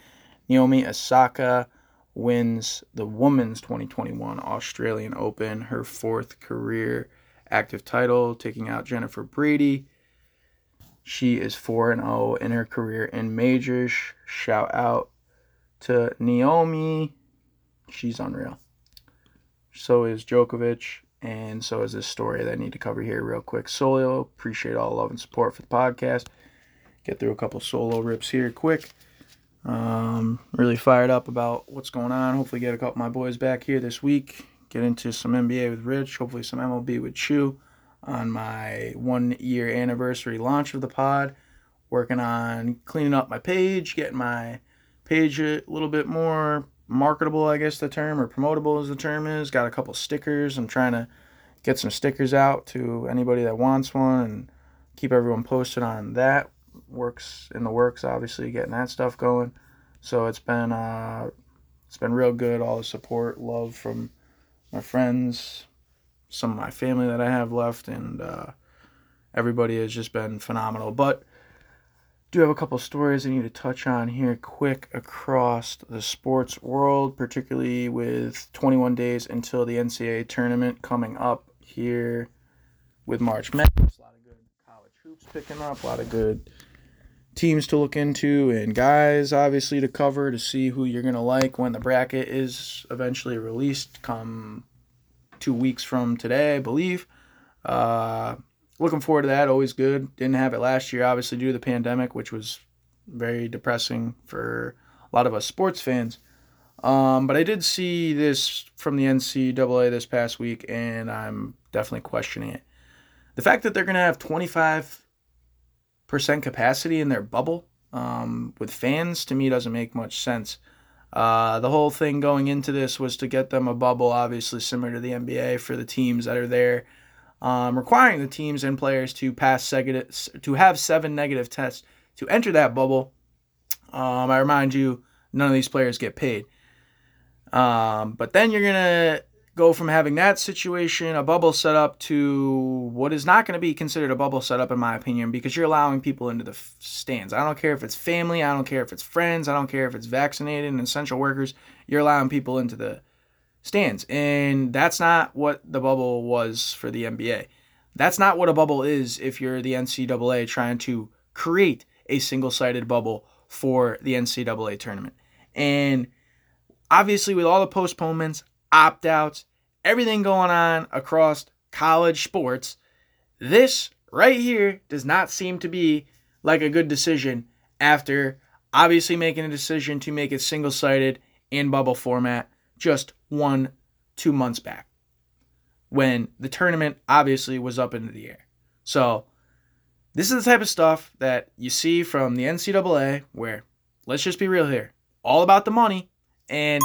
Naomi Osaka wins the women's 2021 Australian Open, her fourth career active title, taking out Jennifer Brady. She is 4 0 in her career in majors. Shout out to Naomi. She's unreal. So is Djokovic, and so is this story that I need to cover here real quick. Solo, appreciate all the love and support for the podcast. Get through a couple solo rips here quick. Um, really fired up about what's going on. Hopefully, get a couple of my boys back here this week get into some NBA with Rich, hopefully some MLB with Chew on my one year anniversary launch of the pod. Working on cleaning up my page, getting my page a little bit more marketable, I guess the term, or promotable as the term is. Got a couple stickers. I'm trying to get some stickers out to anybody that wants one and keep everyone posted on that. Works in the works, obviously, getting that stuff going. So it's been uh, it's been real good. All the support, love from my friends, some of my family that I have left, and uh, everybody has just been phenomenal. But do have a couple stories I need to touch on here quick across the sports world, particularly with 21 days until the NCAA tournament coming up here with March Madness. A lot of good college hoops picking up, a lot of good teams to look into, and guys obviously to cover to see who you're going to like when the bracket is eventually released come two weeks from today, I believe. Uh, looking forward to that. Always good. Didn't have it last year, obviously, due to the pandemic, which was very depressing for a lot of us sports fans. Um, but I did see this from the NCAA this past week, and I'm definitely questioning it. The fact that they're going to have 25% capacity in their bubble um, with fans to me doesn't make much sense. Uh, the whole thing going into this was to get them a bubble, obviously similar to the NBA for the teams that are there, um, requiring the teams and players to pass to have seven negative tests to enter that bubble. Um, I remind you, none of these players get paid. Um, but then you're gonna go from having that situation, a bubble setup, to what is not going to be considered a bubble setup, in my opinion, because you're allowing people into the stands. I don't care if it's family, I don't care if it's friends, I don't care if it's vaccinated and essential workers. You're allowing people into the stands. And that's not what the bubble was for the NBA. That's not what a bubble is if you're the NCAA trying to create a single sided bubble for the NCAA tournament. And obviously, with all the postponements, opt outs, everything going on across college sports, this right here does not seem to be like a good decision after obviously making a decision to make it single sided in bubble format just one, two months back when the tournament obviously was up into the air. So, this is the type of stuff that you see from the NCAA where, let's just be real here, all about the money, and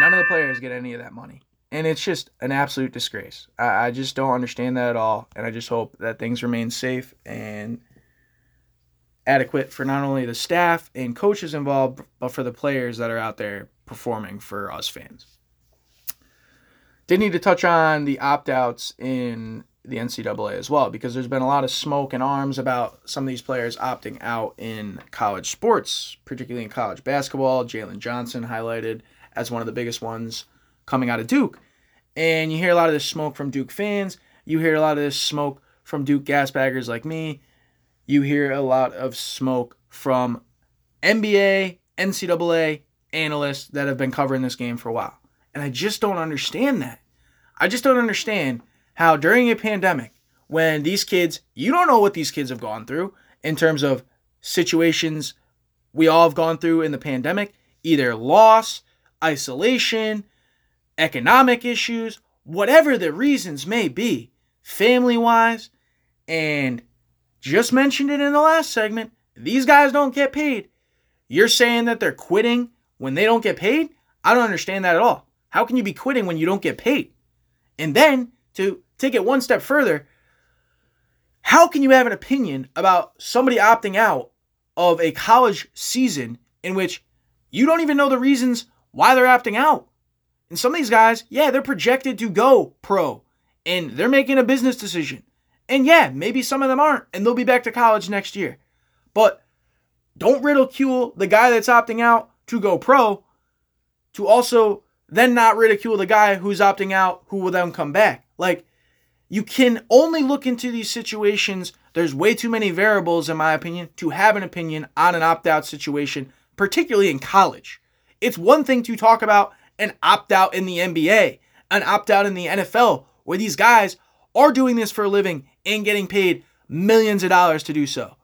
none of the players get any of that money and it's just an absolute disgrace. I, I, just don't understand that at all, and I just hope that things remain safe and adequate for not only the staff and coaches involved, but for the players that are out there performing for us fans. Did need to touch on the opt outs in the NCAA as well, because there's been a lot of smoke and arms about some of these players opting out in college sports, particularly in college basketball. Jalen Johnson highlighted as one of the biggest ones coming out of Duke. And you hear a lot of this smoke from Duke fans. You hear a lot of this smoke from Duke gasbaggers like me. You hear a lot of smoke from NBA, NCAA analysts that have been covering this game for a while. And I just don't understand that. I just don't understand how during a pandemic, when these kids, you don't know what these kids have gone through in terms of situations we all have gone through in the pandemic, either loss, isolation, economic issues, whatever the reasons may be, family wise, and just mentioned it in the last segment, these guys don't get paid. You're saying that they're quitting when they don't get paid? I don't understand that at all. How can you be quitting when you don't get paid? And then to take it one step further, how can you have an opinion about somebody opting out of a college season in which you don't even know the reasons why they're opting out? And some of these guys, yeah, they're projected to go pro and they're making a business decision. And yeah, maybe some of them aren't and they'll be back to college next year. But don't ridicule the guy that's opting out to go pro to also then not ridicule the guy who's opting out who will then come back. Like, you can only look into these situations. There's way too many variables, in my opinion, to have an opinion on an opt out situation, particularly in college. It's one thing to talk about an opt out in the NBA, an opt out in the NFL, where these guys are doing this for a living and getting paid millions of dollars to do so.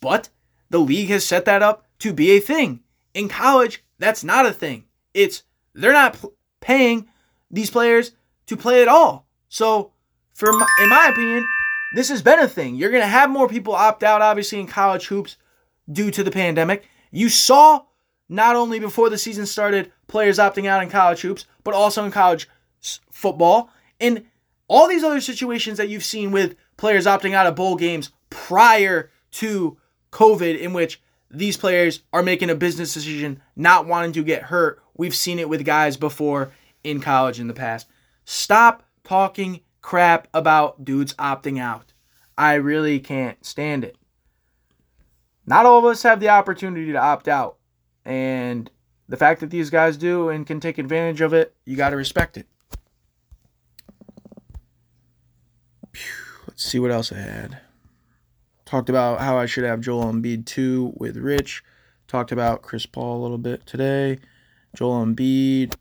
But the league has set that up to be a thing. In college, that's not a thing. It's they're not paying these players to play at all. So, for my, in my opinion, this has been a thing. You're going to have more people opt out obviously in college hoops due to the pandemic. You saw not only before the season started players opting out in college hoops, but also in college football and all these other situations that you've seen with players opting out of bowl games prior to COVID in which these players are making a business decision, not wanting to get hurt. We've seen it with guys before in college in the past. Stop talking crap about dudes opting out. I really can't stand it. Not all of us have the opportunity to opt out. And the fact that these guys do and can take advantage of it, you got to respect it. Let's see what else I had. Talked about how I should have Joel Embiid 2 with Rich. Talked about Chris Paul a little bit today. Joel Embiid.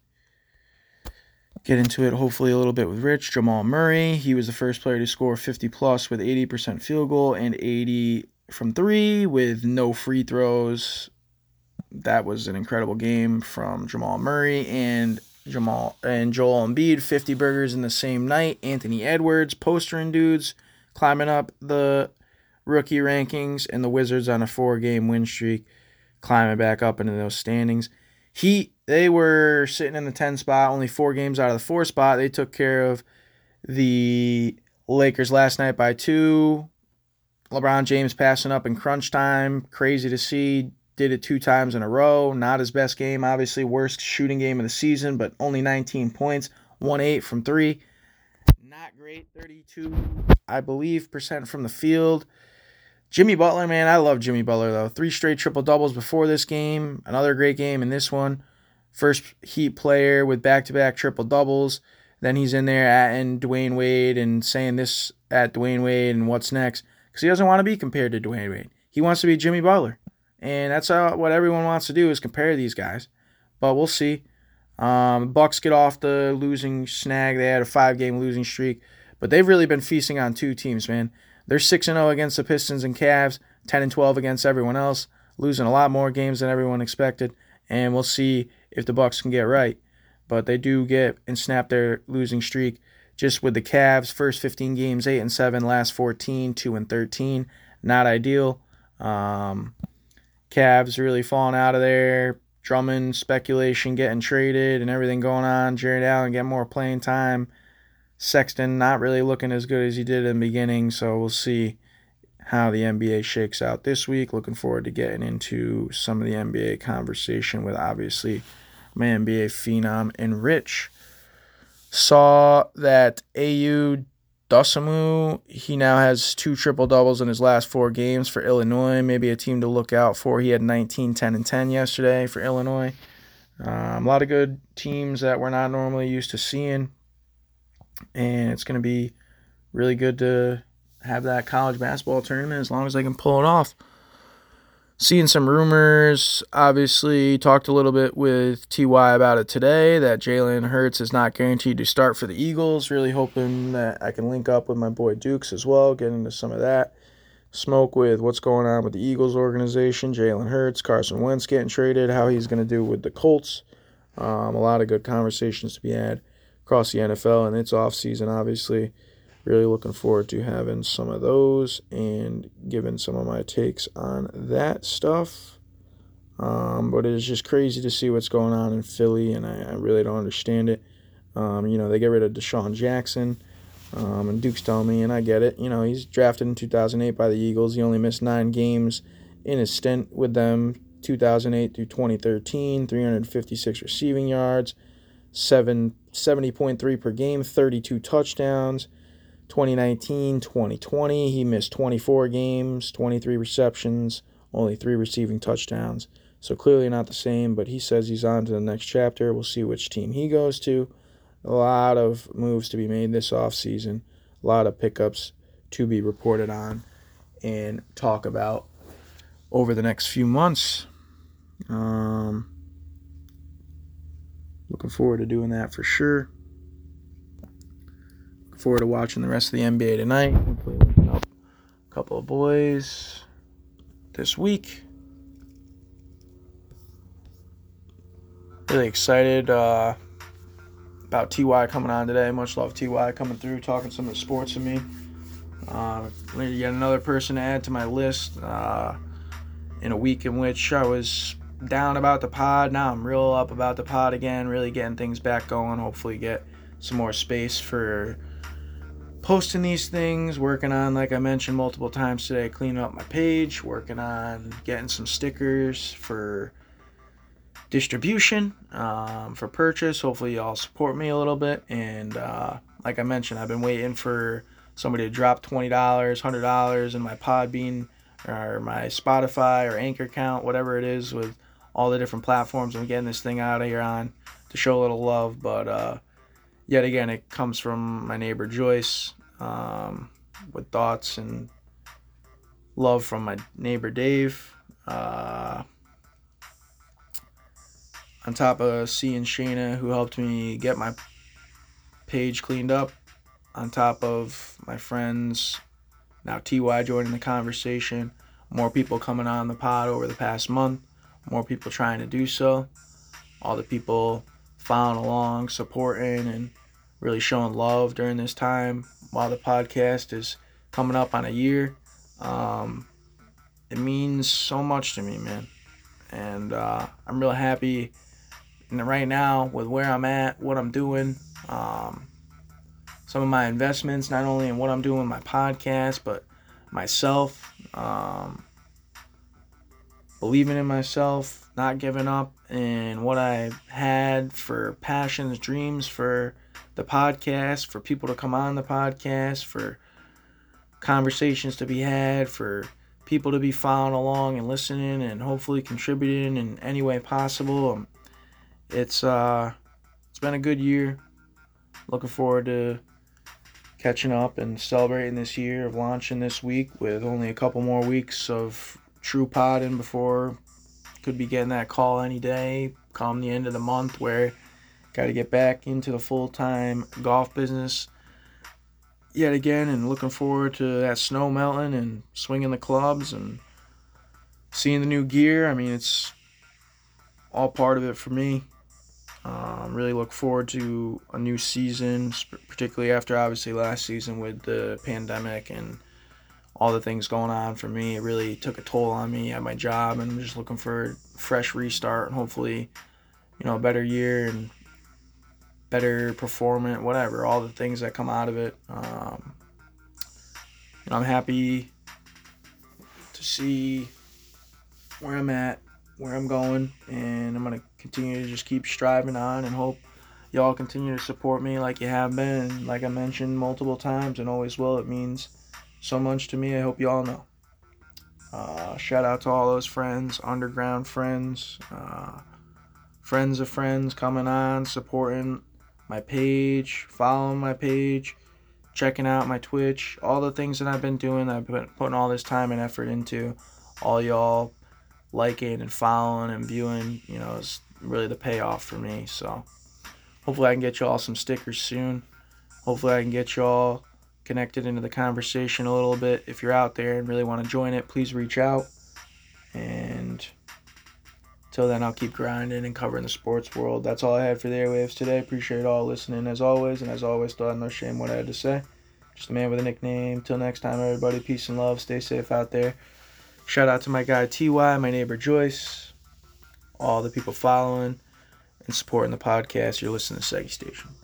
Get into it hopefully a little bit with Rich. Jamal Murray. He was the first player to score 50 plus with 80% field goal and 80 from three with no free throws. That was an incredible game from Jamal Murray and Jamal and Joel Embiid. 50 burgers in the same night. Anthony Edwards postering dudes climbing up the rookie rankings, and the Wizards on a four game win streak, climbing back up into those standings. He they were sitting in the 10 spot, only four games out of the four spot. They took care of the Lakers last night by two. LeBron James passing up in crunch time. Crazy to see. Did it two times in a row. Not his best game, obviously. Worst shooting game of the season, but only 19 points. 1 8 from three. Not great. 32, I believe, percent from the field. Jimmy Butler, man, I love Jimmy Butler though. Three straight triple doubles before this game. Another great game in this one. First Heat player with back to back triple doubles. Then he's in there at Dwyane Wade and saying this at Dwyane Wade and what's next because he doesn't want to be compared to Dwyane Wade. He wants to be Jimmy Butler, and that's how, what everyone wants to do is compare these guys. But we'll see. Um, Bucks get off the losing snag. They had a five game losing streak, but they've really been feasting on two teams, man. They're 6 0 against the Pistons and Cavs, 10 and 12 against everyone else, losing a lot more games than everyone expected. And we'll see if the Bucks can get right. But they do get and snap their losing streak just with the Cavs. First 15 games, 8 and 7, last 14, 2 and 13. Not ideal. Um, Cavs really falling out of there. Drummond speculation getting traded and everything going on. Jarrett Allen getting more playing time. Sexton not really looking as good as he did in the beginning, so we'll see how the NBA shakes out this week. Looking forward to getting into some of the NBA conversation with obviously my NBA phenom and Rich. Saw that Ayo Dosunmu, he now has two triple doubles in his last four games for Illinois. Maybe a team to look out for. He had 19, 10, and 10 yesterday for Illinois. Um, a lot of good teams that we're not normally used to seeing and it's going to be really good to have that college basketball tournament as long as I can pull it off. Seeing some rumors, obviously, talked a little bit with TY about it today that Jalen Hurts is not guaranteed to start for the Eagles. Really hoping that I can link up with my boy Dukes as well, get into some of that. Smoke with what's going on with the Eagles organization, Jalen Hurts, Carson Wentz getting traded, how he's going to do with the Colts. Um, a lot of good conversations to be had across the NFL and its offseason, obviously. Really looking forward to having some of those and giving some of my takes on that stuff. Um, but it's just crazy to see what's going on in Philly, and I, I really don't understand it. Um, you know, they get rid of DeSean Jackson. Um, and Duke's telling me, and I get it. You know, he's drafted in 2008 by the Eagles. He only missed nine games in his stint with them, 2008 through 2013, 356 receiving yards, 7 70.3 per game, 32 touchdowns. 2019, 2020, he missed 24 games, 23 receptions, only 3 receiving touchdowns. So clearly not the same, but he says he's on to the next chapter. We'll see which team he goes to. A lot of moves to be made this offseason, a lot of pickups to be reported on and talk about over the next few months. Um, looking forward to doing that for sure. Looking forward to watching the rest of the NBA tonight. Hopefully, looking up a couple of boys this week. Really excited uh, about Ty coming on today. Much love Ty coming through, talking some of the sports with me. Uh, yet another person to add to my list. Uh, in a week in which I was down about the pod. Now I'm real up about the pod again, really getting things back going. Hopefully, get some more space for posting these things. Working on, like I mentioned multiple times today, cleaning up my page. Working on getting some stickers for distribution, um, for purchase. Hopefully, y'all support me a little bit. And uh, like I mentioned, I've been waiting for somebody to drop $20, $100 in my Podbean or my Spotify or Anchor account, whatever it is, with all the different platforms I'm getting this thing out of here on to show a little love. But uh, yet again, it comes from my neighbor Joyce um, with thoughts and love from my neighbor Dave. Uh, on top of seeing Shayna, who helped me get my page cleaned up, on top of my friends now Ty joining the conversation, more people coming on the pod over the past month, more people trying to do so, all the people following along, supporting, and really showing love during this time while the podcast is coming up on a year. Um, it means so much to me, man. And uh, I'm real happy right now with where I'm at, what I'm doing. Um, some of my investments, not only in what I'm doing with my podcast, but myself. Um, believing in myself, not giving up, and what I had for passions, dreams for the podcast, for people to come on the podcast, for conversations to be had, for people to be following along and listening and hopefully contributing in any way possible. Um, it's uh, it's been a good year. Looking forward to catching up and celebrating this year of launching this week with only a couple more weeks of true podding before. Could be getting that call any day come the end of the month where got to get back into the full-time golf business yet again and looking forward to that snow melting and swinging the clubs and seeing the new gear. I mean it's all part of it for me. Um, really look forward to a new season, particularly after obviously last season with the pandemic and all the things going on for me. It really took a toll on me at my job, and I'm just looking for a fresh restart and hopefully, you know, a better year and better performance, whatever, all the things that come out of it. Um, know, I'm happy to see where I'm at where I'm going, and I'm gonna continue to just keep striving on and hope y'all continue to support me like you have been, like I mentioned multiple times and always will. It means so much to me. I hope you all know. Uh, shout out to all those friends, underground friends, uh, friends of friends coming on, supporting my page, following my page, checking out my Twitch, all the things that I've been doing. I've been putting all this time and effort into. All y'all liking and following and viewing, you know, is really the payoff for me. So hopefully I can get you all some stickers soon. Hopefully I can get you all connected into the conversation a little bit. If you're out there and really want to join it, please reach out. And till then, I'll keep grinding and covering the sports world. That's all I had for the airwaves today. Appreciate all listening as always. And as always, still no shame what I had to say. Just a man with a nickname. Till next time, everybody. Peace and love. Stay safe out there. Shout out to my guy TY, my neighbor Joyce, all the people following and supporting the podcast. You're listening to Seggy Station.